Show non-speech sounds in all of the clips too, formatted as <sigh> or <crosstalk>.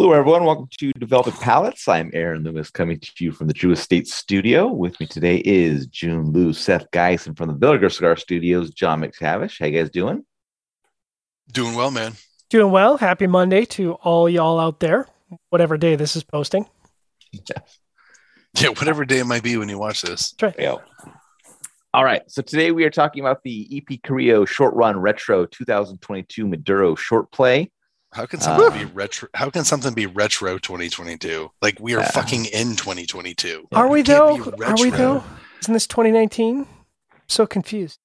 Hello, everyone. Welcome to Developing Palates. I'm Aaron Loomis, coming to you from the True Estate Studio. With me today is June Liu, Seth Geisen from the Vinegar Cigar Studios, John McTavish. How you guys doing? Doing well, man. Doing well. Happy Monday to all y'all out there, whatever day this is posting. Yes. Yeah, whatever day it might be when you watch this. That's right. Yeah. All right. So today we are talking about the EP Carrillo Short Run Retro 2022 Maduro Short Play. How can something Uh. be retro? How can something be retro 2022? Like we are Yeah. fucking in 2022. Are we though? Are we though? Isn't this 2019? so confused.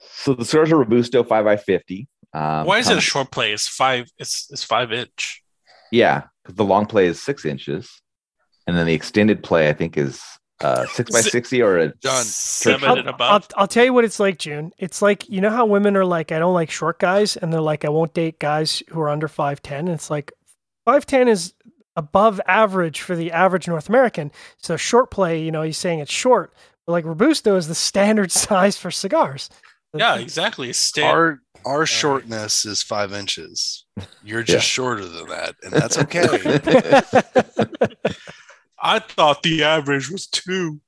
So the cigars are Robusto 5x50. Um, Why is it a short play? It's five. It's it's five inch. Yeah, because the long play is six inches, and then the extended play I think is uh, six by sixty or a John, Seven I'll, I'll. I'll tell you what it's like, June. It's like you know how women are like, I don't like short guys, and they're like, I won't date guys who are under five ten. And it's like five ten is above average for the average North American. So short play, you know, he's saying it's short, but like robusto is the standard <laughs> size for cigars. yeah, exactly. It's sta- our our shortness is five inches. You're just Yeah. shorter than that, and that's okay. <laughs> <laughs> I thought the average was two.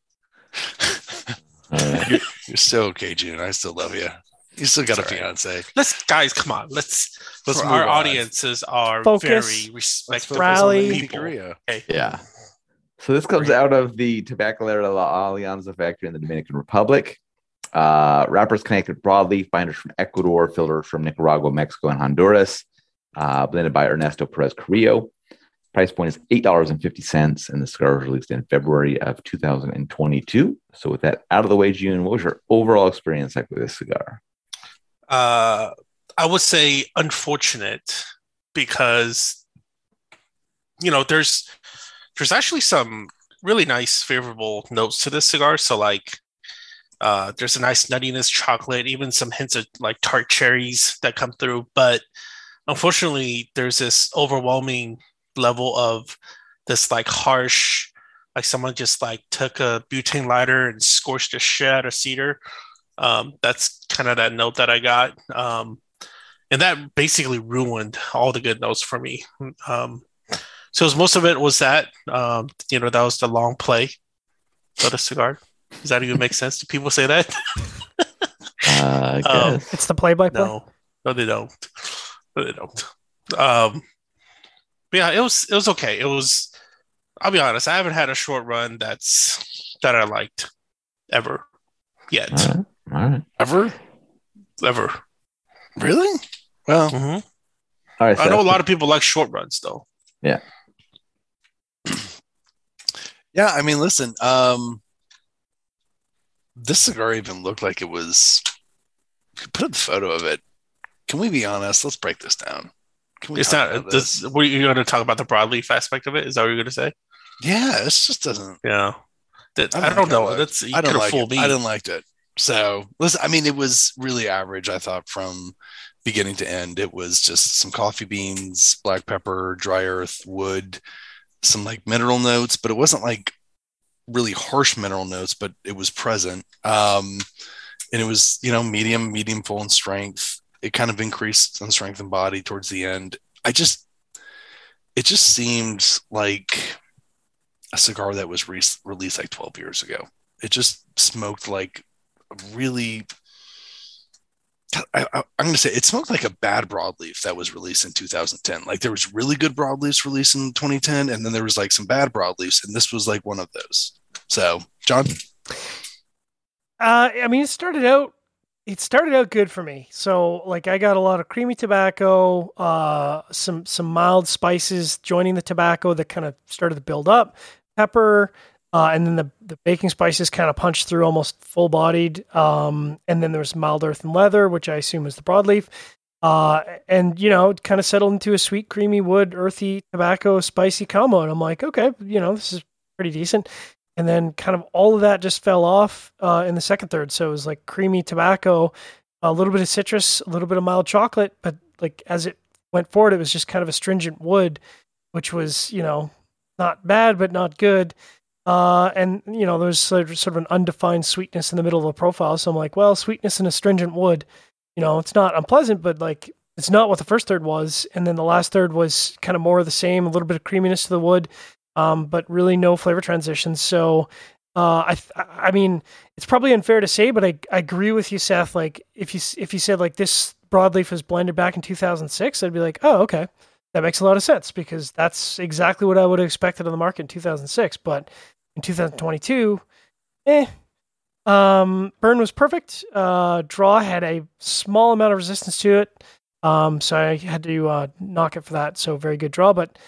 Uh, You're still okay, June. I still love you. You still got a It's all right. fiance. Let's guys, come on. Let's. Let's for move our on. audiences are Focus. very Let's respectable focus on the Rally. people. Korea. yeah. So this comes out of the Tabacalera de la Alianza factory in the Dominican Republic. Uh, wrappers Connecticut broadleaf, binders from Ecuador, fillers from Nicaragua, Mexico, and Honduras. Uh, blended by Ernesto Perez Carrillo. Price point is eight dollars and fifty cents, and the cigar was released in February of 2022. So with that out of the way, June, what was your overall experience like with this cigar? Uh, I would say unfortunate because you know there's there's actually some really nice favorable notes to this cigar. So like uh, there's a nice nuttiness, chocolate, even some hints of like tart cherries that come through. But unfortunately, there's this overwhelming level of this like harsh, like someone just like took a butane lighter and scorched the shit out of cedar. Um, that's kind of that note that I got. Um, and that basically ruined all the good notes for me. Um, so was, most of it was that, um, you know, that was the long play of the cigar. Does that even make sense? Do people say that? Uh, Um. It's the play by play. No, no, they don't. No, they don't. But yeah, it was it was okay. It was. I'll be honest. I haven't had a short run that's that I liked ever yet. All right. All right. Ever? Ever. Really? Well, hmm All right. I know a lot of people like short runs though. Yeah. <clears throat> yeah, I mean, listen, um, this cigar even looked like it was. Put up the photo of it. Can we be honest? Let's break this down. It's not. This, were you going to talk about the broadleaf aspect of it? Is that what you're going to say? Yeah, it just doesn't. Yeah. That, I like don't know. That's you I don't like it. me. I didn't like it. So listen, I mean, it was really average. I thought from beginning to end, it was just some coffee beans, black pepper, dry earth, wood, some like mineral notes, but it wasn't like really harsh mineral notes, but it was present. Um, and it was, you know, medium, medium full in strength. It kind of increased in strength and body towards the end. I just, it just seemed like a cigar that was re- released like 12 years ago. It just smoked like really. I, I'm going to say it smoked like a bad broadleaf that was released in 2010. Like there was really good broadleafs released in 2010, and then there was like some bad broadleafs, and this was like one of those. So, John, Uh, I mean, it started out. It started out good for me. So, like, I got a lot of creamy tobacco, uh, some some mild spices joining the tobacco that kind of started to build up, pepper, uh, and then the the baking spices kind of punched through almost full bodied. Um, and then there was mild earth and leather, which I assume is the broadleaf. Uh, and you know, kind of settled into a sweet, creamy wood, earthy tobacco, spicy combo. And I'm like, okay, you know, this is pretty decent and then kind of all of that just fell off uh, in the second third. So it was like creamy tobacco, a little bit of citrus, a little bit of mild chocolate, but like as it went forward, it was just kind of astringent wood, which was you know not bad but not good. Uh, and you know there's sort of sort of an undefined sweetness in the middle of the profile. So I'm like, well, sweetness and astringent wood, you know, it's not unpleasant, but like it's not what the first third was, and then the last third was kind of more of the same, a little bit of creaminess to the wood, um, but really no flavor transitions. So uh, I I mean, it's probably unfair to say, but I, I agree with you, Seth. Like if you if you said like this broadleaf was blended back in 2006, I'd be like, oh okay, that makes a lot of sense because that's exactly what I would have expected on the market in 2006. But in 2022, eh. Um, burn was perfect. Uh, draw had a small amount of resistance to it, um, so I had to uh, knock it for that. So very good draw, but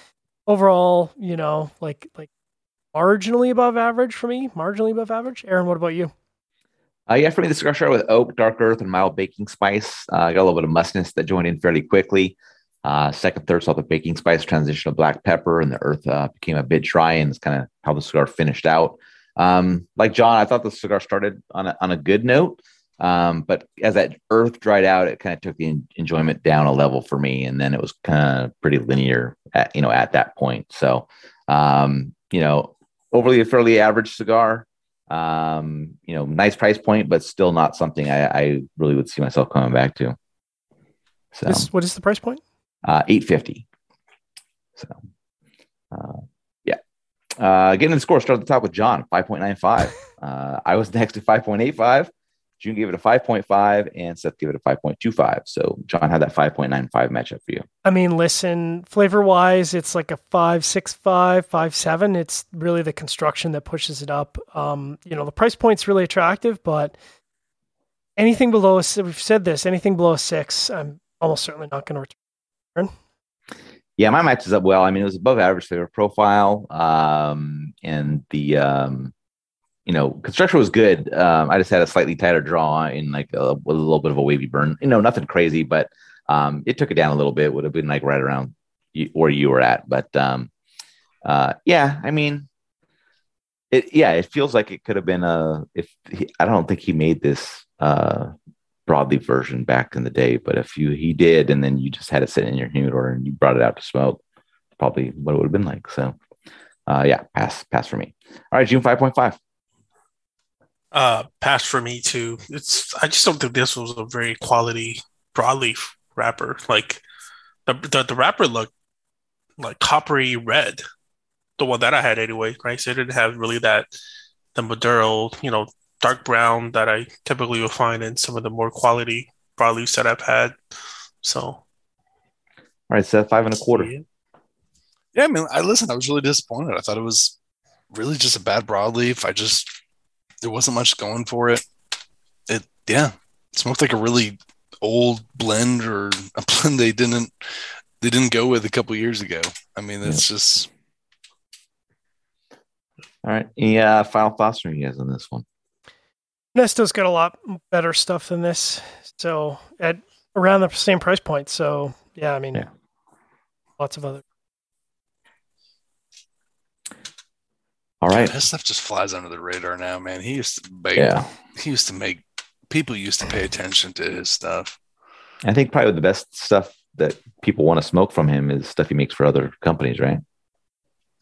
overall, you know, like like marginally above average for me. Marginally above average. Aaron, what about you? Uh, yeah, for me, the cigar started with oak, dark earth, and mild baking spice. Uh, I got a little bit of mustiness that joined in fairly quickly. Uh, second, third saw the baking spice transition to black pepper, and the earth uh, became a bit dry, and it's kind of how the cigar finished out. Um, like John, I thought the cigar started on a, on a good note, um, but as that earth dried out, it kind of took the enjoyment down a level for me, and then it was kind of pretty linear at you know at that point. So, um, you know, overly a fairly average cigar. Um, you know, nice price point, but still not something I, I really would see myself coming back to. So, this, what is the price point? uh, 850. So, uh, yeah. Uh, getting the score, start at the top with John, 5.95. <laughs> uh, I was next to 5.85. June gave it a 5.5 and Seth gave it a 5.25. So John had that 5.95 matchup for you. I mean, listen, flavor wise, it's like a 5.65, 5.7. It's really the construction that pushes it up. Um, you know, the price point's really attractive, but anything below, we've said this, anything below a six, I'm almost certainly not going to return yeah, my matches up well. I mean, it was above average flavor profile, um, and the um, you know construction was good. Um, I just had a slightly tighter draw in like a, a, little bit of a wavy burn. You know, nothing crazy, but um, it took it down a little bit. Would have been like right around where you were at, but um, uh, yeah, I mean, it yeah, it feels like it could have been a if he, I don't think he made this uh version back in the day. But if you he did, and then you just had it sitting in your humidor and you brought it out to smoke, probably what it would have been like. So, uh, yeah, pass pass for me. All right, June five point five. Uh, pass for me too. It's I just don't think this was a very quality broadleaf wrapper. Like the the, the wrapper looked like coppery red. The one that I had anyway, right? So it didn't have really that the Maduro, you know, dark brown that I typically will find in some of the more quality broadleafs that I've had. So, all right, Seth, five and a quarter. Yeah. yeah, I mean, I listen. I was really disappointed. I thought it was really just a bad broadleaf. I just there wasn't much going for it. It yeah, it smoked like a really old blend or <laughs> a blend they didn't they didn't go with a couple years ago. I mean, it's yeah. just. All right. Any uh, final thoughts from you guys on this one? Nesto's got a lot better stuff than this. So at around the same price point. So yeah, I mean, yeah. lots of other. All right. His stuff just flies under the radar now, man. He used to make, yeah. he used to make people used to pay attention to his stuff. I think probably the best stuff that people want to smoke from him is stuff he makes for other companies, right?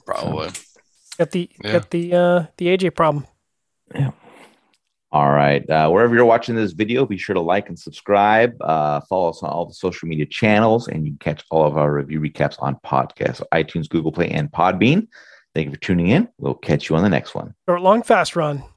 Probably. So. Got the yeah. got the uh the AJ problem. Yeah. All right. Uh, wherever you're watching this video, be sure to like and subscribe. Uh, follow us on all the social media channels, and you can catch all of our review recaps on podcasts, iTunes, Google Play, and Podbean. Thank you for tuning in. We'll catch you on the next one. Short, long, fast run.